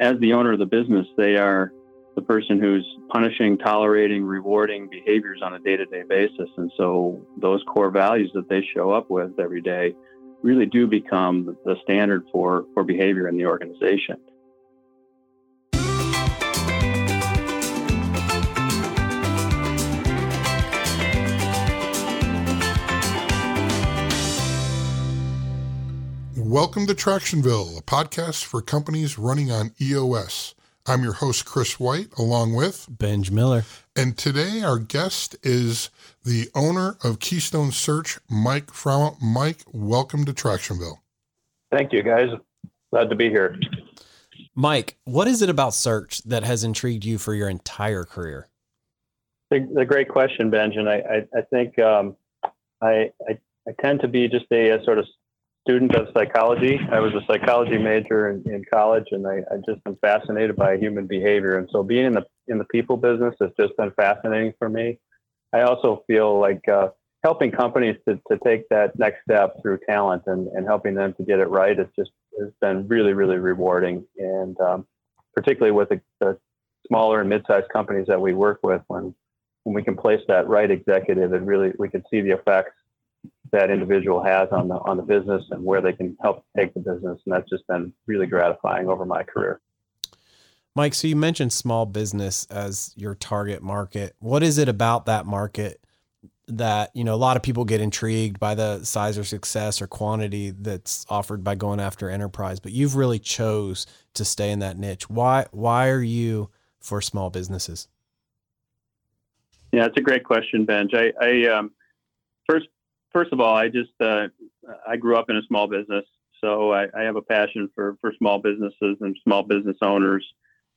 as the owner of the business, they are the person who's punishing, tolerating, rewarding behaviors on a day to day basis. And so those core values that they show up with every day really do become the standard for, for behavior in the organization. Welcome to Tractionville, a podcast for companies running on EOS. I'm your host, Chris White, along with Benj Miller. And today our guest is the owner of Keystone Search, Mike Frama. Mike, welcome to Tractionville. Thank you, guys. Glad to be here. Mike, what is it about search that has intrigued you for your entire career? It's a great question, Benj. And I, I, I think um, I, I, I, tend to be just a, a, sort of student of psychology. I was a psychology major in, in college, and I, I just am fascinated by human behavior. And so, being in the in the people business has just been fascinating for me. I also feel like uh, helping companies to, to take that next step through talent and, and helping them to get it right has just has been really really rewarding. And um, particularly with the, the smaller and mid-sized companies that we work with, when when we can place that right executive, and really we can see the effects that individual has on the on the business and where they can help take the business. And that's just been really gratifying over my career. Mike so you mentioned small business as your target market. What is it about that market that you know a lot of people get intrigued by the size or success or quantity that's offered by going after enterprise but you've really chose to stay in that niche. Why why are you for small businesses? Yeah it's a great question benj. I, I um, first first of all, I just uh, I grew up in a small business, so I, I, have a passion for for small businesses and small business owners.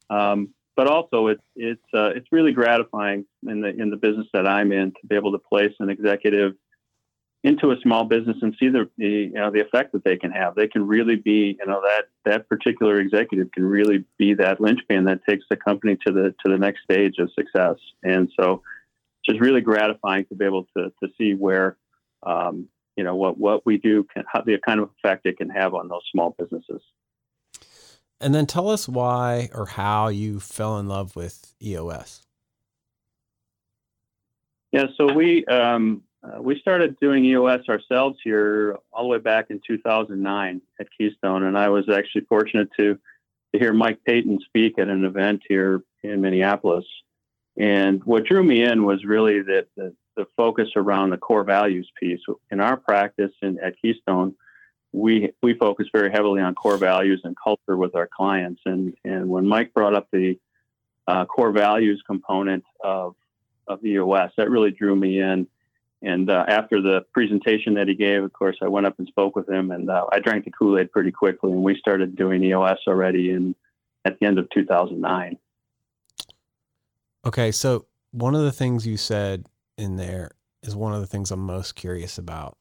Um, but also, it's it's uh, it's really gratifying in the in the business that I'm in to be able to place an executive into a small business and see the, the you know the effect that they can have. They can really be you know that that particular executive can really be that linchpin that takes the company to the to the next stage of success. And so, it's just really gratifying to be able to to see where um, you know what what we do can have the kind of effect it can have on those small businesses. And then tell us why or how you fell in love with EOS. Yeah, so we um, uh, we started doing EOS ourselves here all the way back in 2009 at Keystone, and I was actually fortunate to to hear Mike Paton speak at an event here in Minneapolis. And what drew me in was really that the, the focus around the core values piece. In our practice in, at Keystone, we we focus very heavily on core values and culture with our clients. And and when Mike brought up the uh, core values component of of EOS, that really drew me in. And uh, after the presentation that he gave, of course, I went up and spoke with him, and uh, I drank the Kool Aid pretty quickly. And we started doing EOS already in at the end of 2009. Okay, so one of the things you said in there is one of the things I'm most curious about.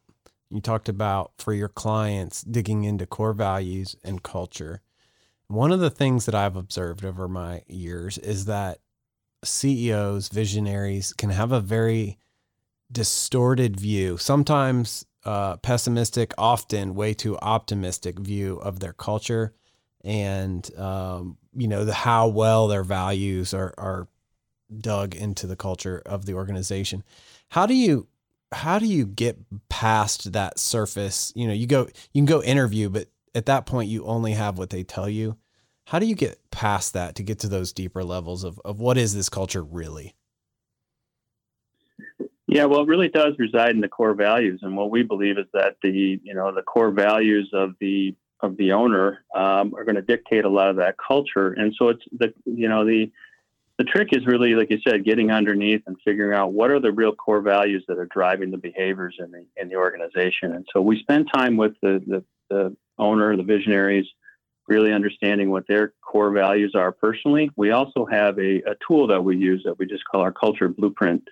You talked about for your clients digging into core values and culture. One of the things that I've observed over my years is that CEOs, visionaries can have a very distorted view, sometimes uh, pessimistic, often way too optimistic view of their culture and um, you know the how well their values are are dug into the culture of the organization. How do you how do you get past that surface? You know, you go you can go interview, but at that point you only have what they tell you. How do you get past that to get to those deeper levels of, of what is this culture really? Yeah, well, it really does reside in the core values, and what we believe is that the you know the core values of the of the owner um, are going to dictate a lot of that culture, and so it's the you know the the trick is really, like you said, getting underneath and figuring out what are the real core values that are driving the behaviors in the in the organization. And so we spend time with the the, the owner, the visionaries, really understanding what their core values are personally. We also have a, a tool that we use that we just call our culture blueprint,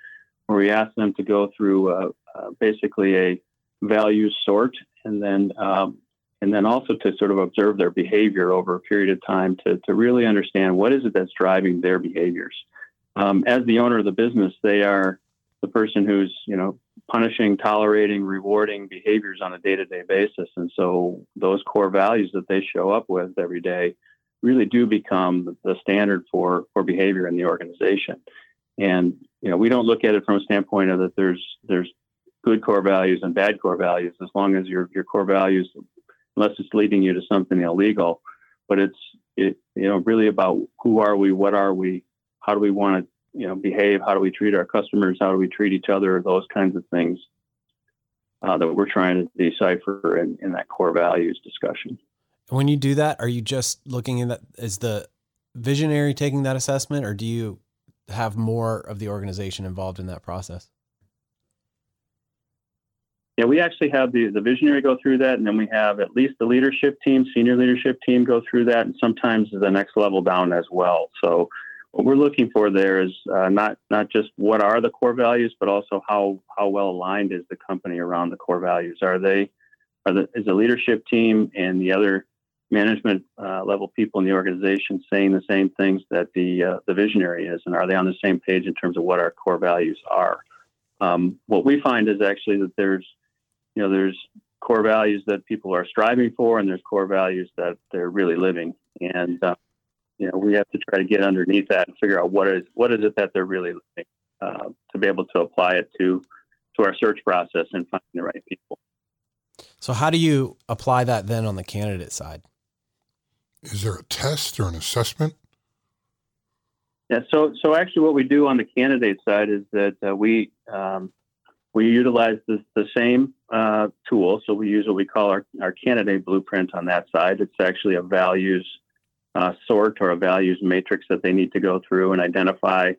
where we ask them to go through uh, uh, basically a values sort and then um, and then also to sort of observe their behavior over a period of time to, to really understand what is it that's driving their behaviors. Um, as the owner of the business, they are the person who's you know punishing, tolerating, rewarding behaviors on a day-to-day basis, and so those core values that they show up with every day really do become the standard for for behavior in the organization. And you know, we don't look at it from a standpoint of that there's there's good core values and bad core values as long as your your core values, unless it's leading you to something illegal. But it's it you know really about who are we, what are we, how do we want to you know behave, how do we treat our customers, how do we treat each other, those kinds of things uh, that we're trying to decipher in, in that core values discussion. When you do that, are you just looking at that? Is the visionary taking that assessment, or do you have more of the organization involved in that process? Yeah, we actually have the, the visionary go through that, and then we have at least the leadership team, senior leadership team go through that, and sometimes the next level down as well. So, what we're looking for there is uh, not not just what are the core values, but also how how well aligned is the company around the core values. Are they are the is the leadership team and the other management uh, level people in the organization saying the same things that the uh, the visionary is, and are they on the same page in terms of what our core values are? Um, what we find is actually that there's you know, there's core values that people are striving for, and there's core values that they're really living. And uh, you know, we have to try to get underneath that and figure out what is what is it that they're really living uh, to be able to apply it to to our search process and finding the right people. So, how do you apply that then on the candidate side? Is there a test or an assessment? Yeah, so so actually, what we do on the candidate side is that uh, we um, we utilize the, the same uh, tool. So we use what we call our, our candidate blueprint on that side. It's actually a values uh, sort or a values matrix that they need to go through and identify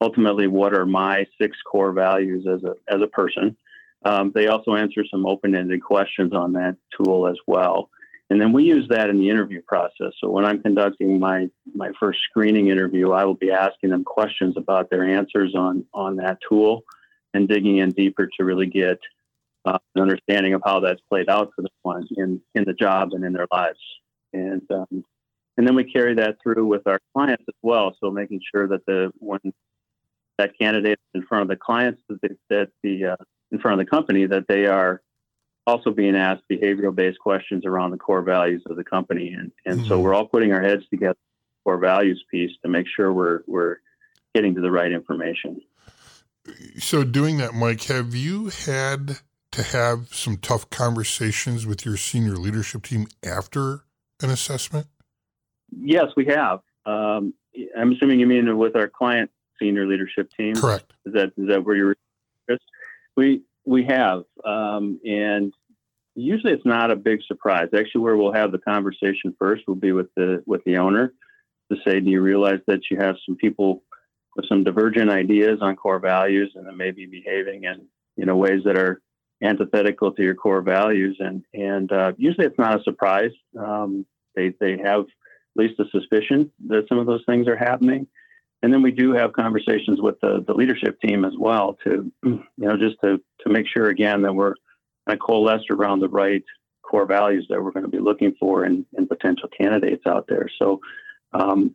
ultimately what are my six core values as a, as a person. Um, they also answer some open-ended questions on that tool as well. And then we use that in the interview process. So when I'm conducting my my first screening interview, I will be asking them questions about their answers on on that tool and digging in deeper to really get uh, an understanding of how that's played out for them in in the job and in their lives. And um, and then we carry that through with our clients as well. So making sure that the when that candidate is in front of the clients that, they, that the uh, in front of the company that they are also being asked behavioral based questions around the core values of the company and and mm-hmm. so we're all putting our heads together core values piece to make sure we're we're getting to the right information so doing that, Mike, have you had to have some tough conversations with your senior leadership team after an assessment? Yes, we have. Um, I'm assuming you mean with our client senior leadership team. Correct. Is that is that where you're? We we have, um, and usually it's not a big surprise. Actually, where we'll have the conversation first will be with the with the owner to say, "Do you realize that you have some people with some divergent ideas on core values and then maybe behaving in you know ways that are antithetical to your core values. And and uh, usually it's not a surprise. Um, they they have at least a suspicion that some of those things are happening. And then we do have conversations with the, the leadership team as well to you know just to to make sure again that we're kind of coalesced around the right core values that we're going to be looking for in, in potential candidates out there. So um,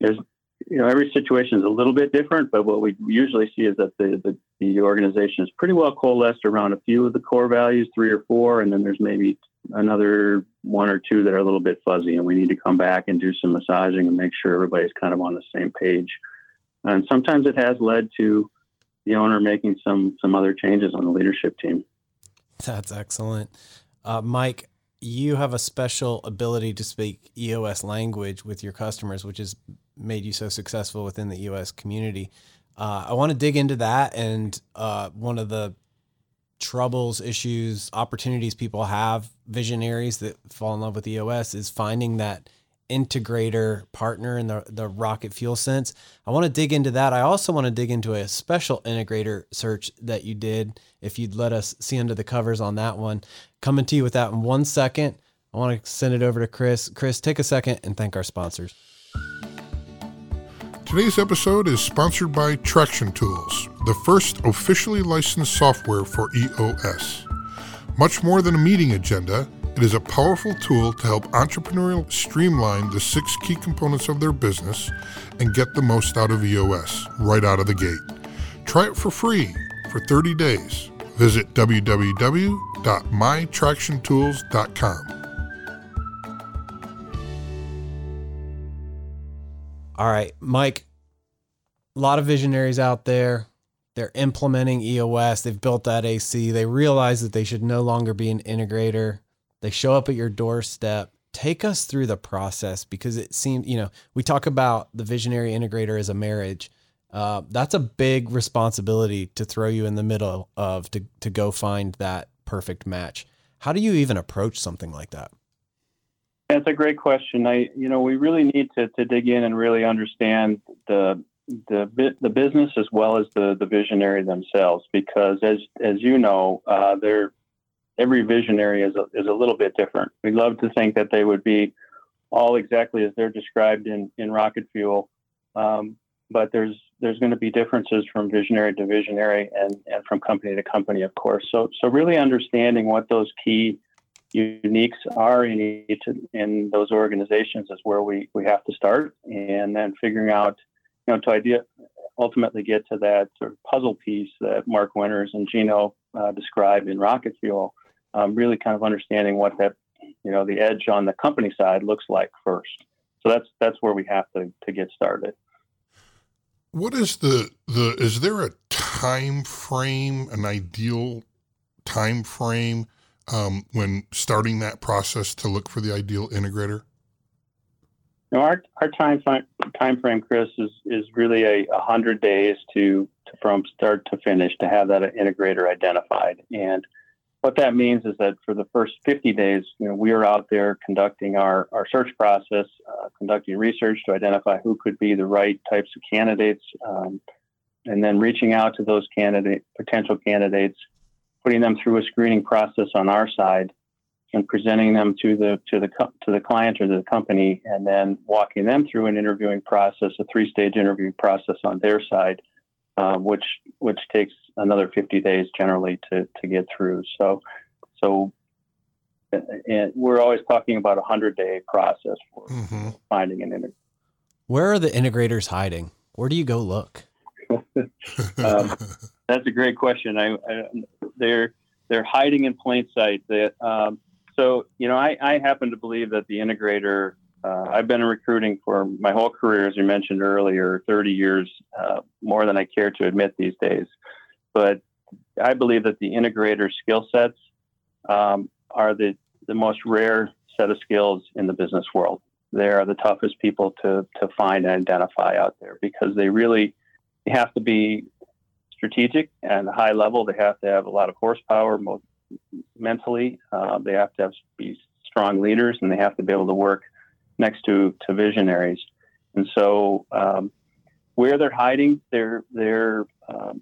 there's you know, every situation is a little bit different, but what we usually see is that the, the, the, organization is pretty well coalesced around a few of the core values, three or four, and then there's maybe another one or two that are a little bit fuzzy, and we need to come back and do some massaging and make sure everybody's kind of on the same page. And sometimes it has led to the owner making some some other changes on the leadership team. That's excellent, uh, Mike you have a special ability to speak EOS language with your customers, which has made you so successful within the EOS community. Uh, I want to dig into that and uh, one of the troubles, issues, opportunities people have, visionaries that fall in love with EOS is finding that integrator partner in the, the rocket fuel sense. I want to dig into that. I also want to dig into a special integrator search that you did. If you'd let us see under the covers on that one, coming to you with that in one second. I want to send it over to Chris. Chris, take a second and thank our sponsors. Today's episode is sponsored by Traction Tools, the first officially licensed software for EOS. Much more than a meeting agenda, it is a powerful tool to help entrepreneurial streamline the six key components of their business and get the most out of EOS right out of the gate. Try it for free for 30 days. Visit www.mytractiontools.com. All right, Mike. A lot of visionaries out there. They're implementing EOS. They've built that AC. They realize that they should no longer be an integrator. They show up at your doorstep. Take us through the process because it seems, you know, we talk about the visionary integrator as a marriage. Uh, that's a big responsibility to throw you in the middle of to, to go find that perfect match. How do you even approach something like that? That's a great question. I, you know, we really need to, to dig in and really understand the the the business as well as the the visionary themselves, because as as you know, uh, they're every visionary is a, is a little bit different. We'd love to think that they would be all exactly as they're described in in rocket fuel, um, but there's there's going to be differences from visionary to visionary and and from company to company, of course. So so really understanding what those key uniques are in each in those organizations is where we we have to start, and then figuring out you know to idea ultimately get to that sort of puzzle piece that Mark Winters and Gino uh, described in Rocket Fuel. Um, really, kind of understanding what that you know the edge on the company side looks like first. So that's that's where we have to to get started. What is the the is there a time frame, an ideal time frame um, when starting that process to look for the ideal integrator? Now, our our time time frame, Chris, is is really a, a hundred days to, to from start to finish to have that integrator identified. And what that means is that for the first 50 days, you know, we are out there conducting our, our search process, uh, conducting research to identify who could be the right types of candidates, um, and then reaching out to those candidate potential candidates putting them through a screening process on our side and presenting them to the to the to the client or the company, and then walking them through an interviewing process, a three stage interview process on their side, uh, which which takes another 50 days generally to to get through. So so. And we're always talking about a hundred day process for mm-hmm. finding an integrator. Where are the integrators hiding? Where do you go look? um, that's a great question. I, I, they're they're hiding in plain sight. Um, so you know, I, I happen to believe that the integrator. Uh, I've been recruiting for my whole career, as you mentioned earlier, 30 years, uh, more than I care to admit these days. But I believe that the integrator skill sets um, are the, the most rare set of skills in the business world. They are the toughest people to, to find and identify out there because they really have to be strategic and high level. They have to have a lot of horsepower mentally. Uh, they have to have, be strong leaders, and they have to be able to work next to to visionaries. And so, um, where they're hiding, they're they're um,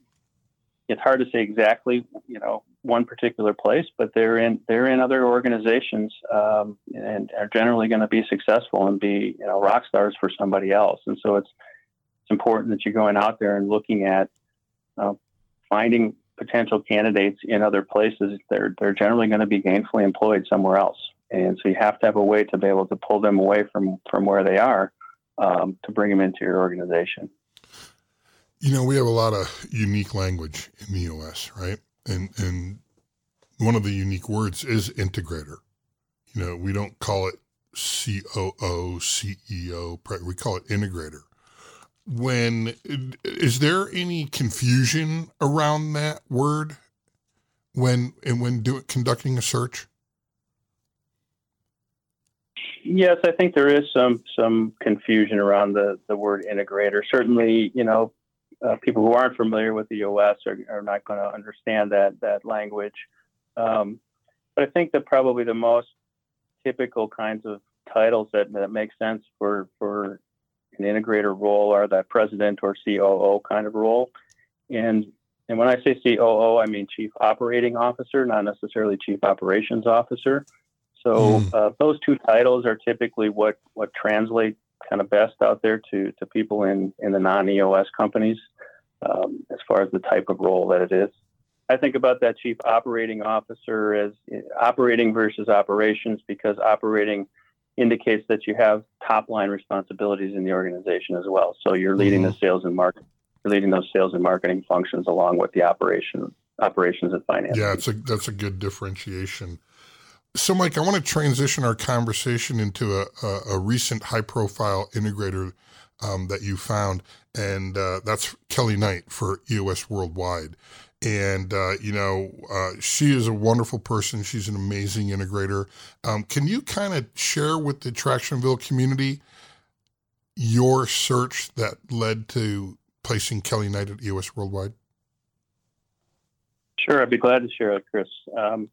it's hard to say exactly, you know, one particular place, but they're in they're in other organizations um, and are generally going to be successful and be you know rock stars for somebody else. And so it's it's important that you're going out there and looking at uh, finding potential candidates in other places, they're they're generally going to be gainfully employed somewhere else, and so you have to have a way to be able to pull them away from from where they are um, to bring them into your organization. You know, we have a lot of unique language in the U.S., right? And and one of the unique words is integrator. You know, we don't call it COO, CEO, we call it integrator when is there any confusion around that word when and when do, conducting a search? Yes, I think there is some some confusion around the the word integrator. Certainly, you know, uh, people who aren't familiar with EOS are, are not going to understand that that language. Um, but I think that probably the most typical kinds of titles that, that make sense for for an integrator role or that president or COO kind of role. And and when I say COO, I mean Chief Operating Officer, not necessarily Chief Operations Officer. So mm. uh, those two titles are typically what what translate kind of best out there to to people in in the non EOS companies um, as far as the type of role that it is. I think about that Chief Operating Officer as uh, operating versus operations because operating indicates that you have top line responsibilities in the organization as well. So you're leading mm-hmm. the sales and market, you're leading those sales and marketing functions along with the operation operations and finance. Yeah, it's a that's a good differentiation. So, Mike, I want to transition our conversation into a, a, a recent high profile integrator um, that you found, and uh, that's Kelly Knight for EOS Worldwide. And, uh, you know, uh, she is a wonderful person. She's an amazing integrator. Um, can you kind of share with the Tractionville community your search that led to placing Kelly Knight at EOS Worldwide? Sure, I'd be glad to share it, Chris. Um,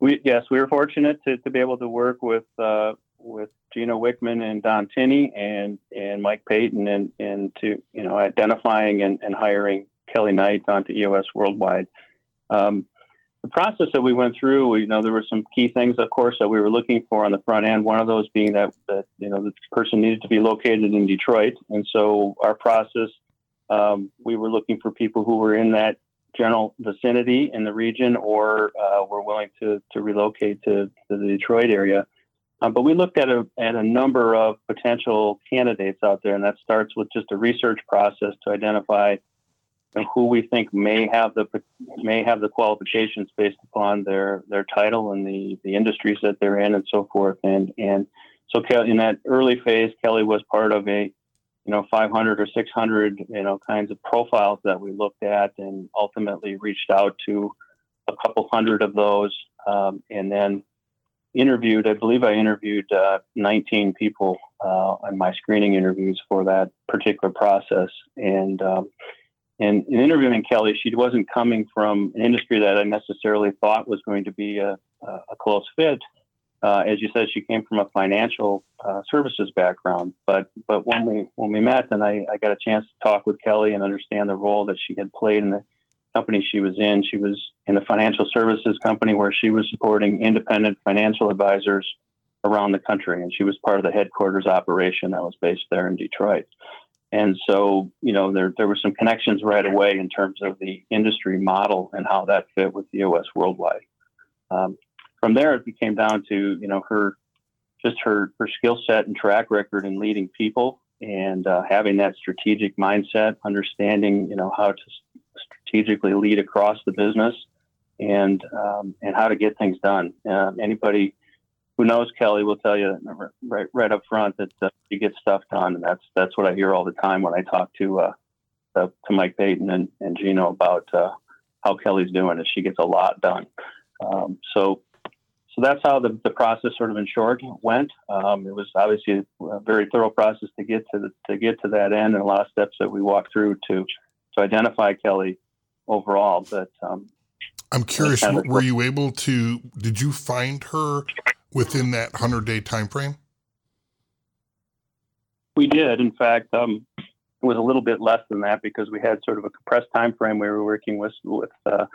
we yes, we were fortunate to, to be able to work with uh, with Gino Wickman and Don Tinney and and Mike Paton and and to you know identifying and, and hiring Kelly Knight onto EOS Worldwide. Um, the process that we went through, you know, there were some key things, of course, that we were looking for on the front end. One of those being that that you know the person needed to be located in Detroit, and so our process, um, we were looking for people who were in that general vicinity in the region or uh, were willing to, to relocate to, to the Detroit area. Um, but we looked at a, at a number of potential candidates out there, and that starts with just a research process to identify who we think may have the may have the qualifications based upon their their title and the the industries that they're in and so forth. And and so in that early phase, Kelly was part of a you know 500 or 600 you know kinds of profiles that we looked at and ultimately reached out to a couple hundred of those um, and then interviewed i believe i interviewed uh, 19 people uh, on my screening interviews for that particular process and um, and in interviewing kelly she wasn't coming from an industry that i necessarily thought was going to be a, a close fit uh, as you said, she came from a financial uh, services background. But but when we when we met, and I, I got a chance to talk with Kelly and understand the role that she had played in the company she was in. She was in the financial services company where she was supporting independent financial advisors around the country, and she was part of the headquarters operation that was based there in Detroit. And so, you know, there there were some connections right away in terms of the industry model and how that fit with EOS Worldwide. Um, from there, it became down to you know her just her her skill set and track record in leading people and uh, having that strategic mindset, understanding you know how to strategically lead across the business and um, and how to get things done. Uh, anybody who knows Kelly will tell you right right up front that uh, she gets stuff done, and that's that's what I hear all the time when I talk to uh, to Mike Paton and, and Gino about uh, how Kelly's doing. Is she gets a lot done. Um, so so that's how the, the process sort of in short went. Um, it was obviously a very thorough process to get to the, to get to that end, and a lot of steps that we walked through to to identify Kelly overall. But um, I'm curious, kind of were you able to? Did you find her within that hundred day time frame? We did. In fact, um, it was a little bit less than that because we had sort of a compressed time frame. We were working with with uh,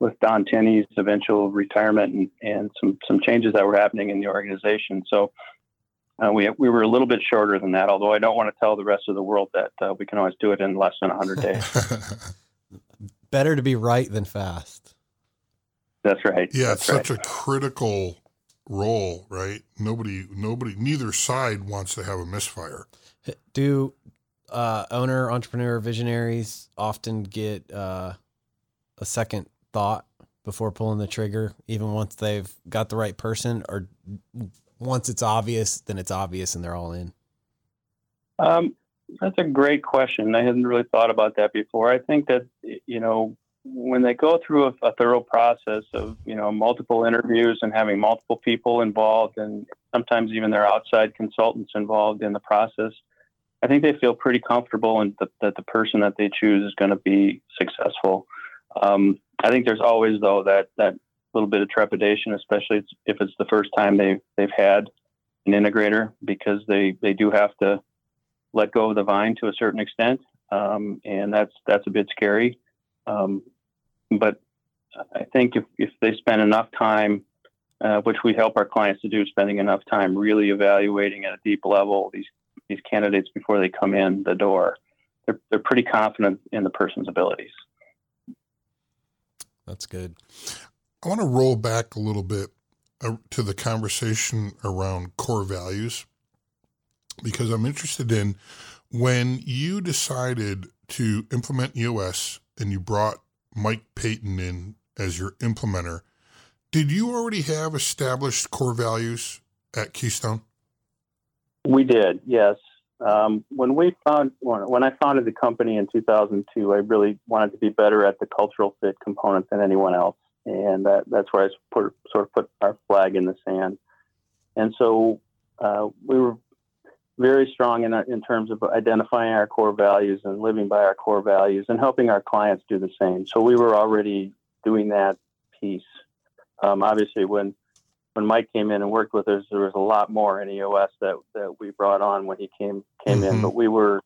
with Don Tinney's eventual retirement and, and some some changes that were happening in the organization. So uh, we we were a little bit shorter than that. Although I don't want to tell the rest of the world that uh, we can always do it in less than 100 days. Better to be right than fast. That's right. Yeah, That's it's right. such a critical role, right? Nobody, nobody, neither side wants to have a misfire. Do uh, owner, entrepreneur, visionaries often get uh, a second thought before pulling the trigger, even once they've got the right person, or once it's obvious, then it's obvious and they're all in? Um, that's a great question. I hadn't really thought about that before. I think that you know when they go through a, a, thorough process of you know multiple interviews and having multiple people involved, and sometimes even their outside consultants involved in the process, I think they feel pretty comfortable and the, that the person that they choose is going to be successful. Um, I think there's always though that that little bit of trepidation, especially if it's the first time they they've had an integrator, because they they do have to let go of the vine to a certain extent, um, and that's that's a bit scary. Um, but I think if if they spend enough time, uh, which we help our clients to do, spending enough time really evaluating at a deep level these these candidates before they come in the door, they're they're pretty confident in the person's abilities. That's good. I want to roll back a little bit uh, to the conversation around core values because I'm interested in when you decided to implement EOS and you brought Mike Paton in as your implementer. Did you already have established core values at Keystone? We did, yes. Um, when we found when I founded the company in 2002, I really wanted to be better at the cultural fit component than anyone else, and that, that's where I put, sort of put our flag in the sand. And so uh, we were very strong in, in terms of identifying our core values and living by our core values and helping our clients do the same. So we were already doing that piece. Um, obviously, when when Mike came in and worked with us, there was a lot more in EOS that, that we brought on when he came came mm-hmm. in, but we were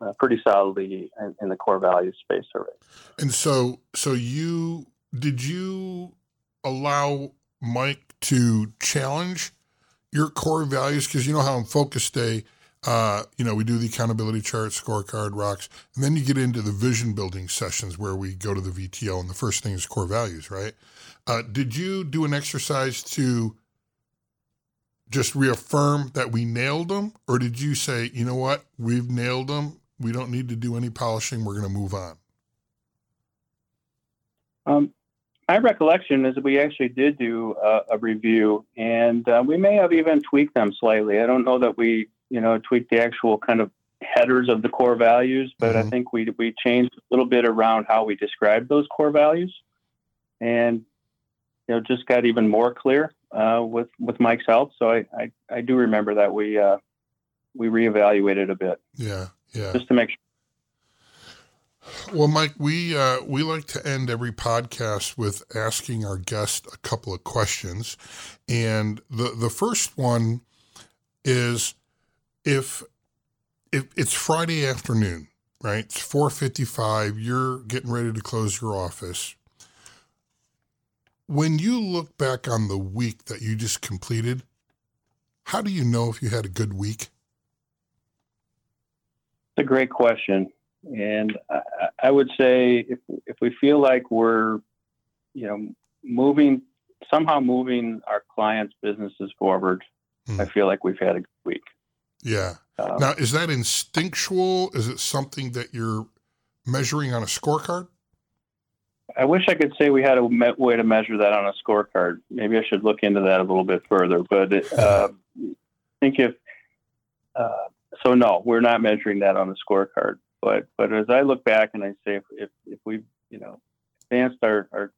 uh, pretty solidly in, in, the core value space already. And so, so you did you allow Mike to challenge your core values? Because you know how in Focus Day, uh, you know, we do the accountability chart, scorecard, rocks, and then you get into the vision building sessions where we go to the VTO, and the first thing is core values, right? Uh, did you do an exercise to just reaffirm that we nailed them, or did you say, you know what, we've nailed them, we don't need to do any polishing, we're going to move on? Um, my recollection is that we actually did do a, a review, and uh, we may have even tweaked them slightly. I don't know that we, you know, tweaked the actual kind of headers of the core values, but mm-hmm. I think we we changed a little bit around how we described those core values, and you know, just got even more clear uh, with with Mike's help. So I, I, I do remember that we uh, we reevaluated a bit. Yeah, yeah, just to make sure well, Mike, we uh, we like to end every podcast with asking our guest a couple of questions, and the the first one is if if it's Friday afternoon, right? It's four fifty five. You're getting ready to close your office. When you look back on the week that you just completed, how do you know if you had a good week? It's a great question. And I, I would say if, if we feel like we're, you know, moving, somehow moving our clients' businesses forward, hmm. I feel like we've had a good week. Yeah. Um, now, is that instinctual? Is it something that you're measuring on a scorecard? I wish I could say we had a me- way to measure that on a scorecard. Maybe I should look into that a little bit further. But it, uh, I think if uh, so, no, we're not measuring that on a scorecard. But but as I look back and I say if if, if we've you know advanced our, our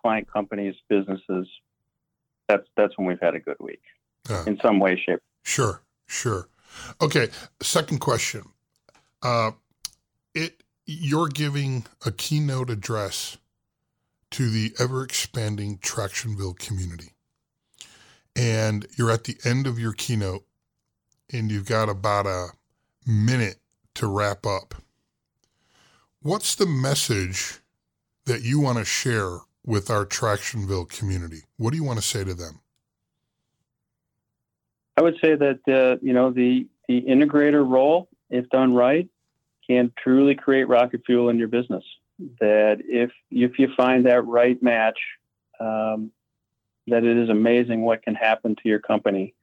client companies businesses, that's that's when we've had a good week uh, in some way, shape. Sure, sure. Okay. Second question. Uh, it you're giving a keynote address to the ever expanding Tractionville community. And you're at the end of your keynote and you've got about a minute to wrap up. What's the message that you want to share with our Tractionville community? What do you want to say to them? I would say that uh, you know the the integrator role, if done right, can truly create rocket fuel in your business. That if if you find that right match, um, that it is amazing what can happen to your company,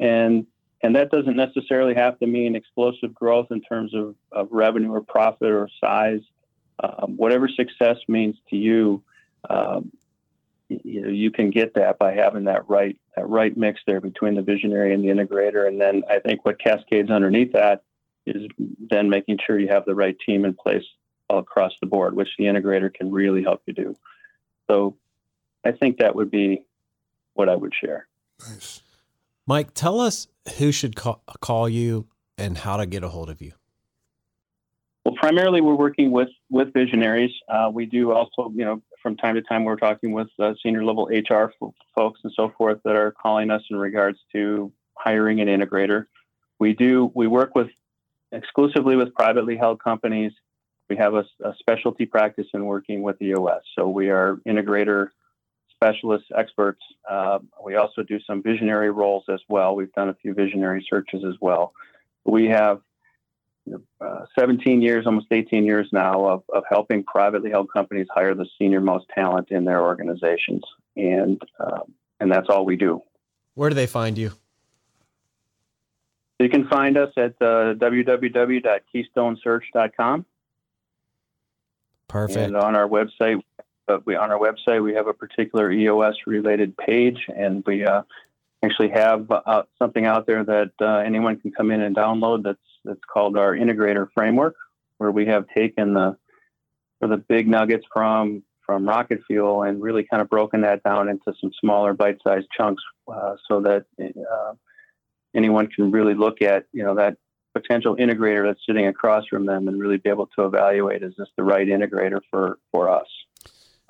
and and that doesn't necessarily have to mean explosive growth in terms of, of revenue or profit or size. Um, whatever success means to you, um, you know, you can get that by having that right that right mix there between the visionary and the integrator. And then I think what cascades underneath that is then making sure you have the right team in place all across the board, which the integrator can really help you do. So I think that would be what I would share. Nice. Mike, tell us who should call, call you and how to get a hold of you. Well, primarily we're working with with visionaries. Uh, we do also, you know, from time to time we're talking with uh, senior level HR f- folks and so forth that are calling us in regards to hiring an integrator. We do we work with exclusively with privately held companies. We have a, a specialty practice in working with EOS, so we are integrator specialists, experts. Uh, we also do some visionary roles as well. We've done a few visionary searches as well. We have uh, 17 years, almost 18 years now of, of helping privately held companies hire the senior most talent in their organizations. And, uh, and that's all we do. Where do they find you? You can find us at uh, www.keystonesearch.com. Perfect. And on our website, but we on our website we have a particular EOS related page, and we uh, actually have uh, something out there that uh, anyone can come in and download. That's that's called our integrator framework, where we have taken the for the big nuggets from from rocket fuel and really kind of broken that down into some smaller bite-sized chunks, uh, so that uh, anyone can really look at you know that potential integrator that's sitting across from them and really be able to evaluate is this the right integrator for for us.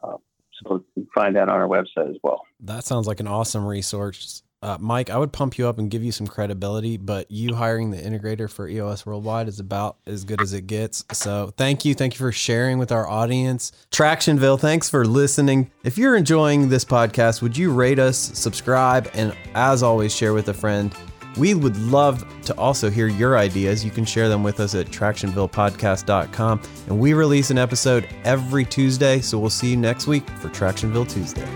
Uh, so find that on our website as well. That sounds like an awesome resource. Uh, Mike, I would pump you up and give you some credibility, but you hiring the integrator for EOS Worldwide is about as good as it gets. So thank you. Thank you for sharing with our audience. Tractionville, thanks for listening. If you're enjoying this podcast, would you rate us, subscribe, and as always, share with a friend? We would love to also hear your ideas. You can share them with us at tractionvillepodcast.com. And we release an episode every Tuesday. So we'll see you next week for Tractionville Tuesday.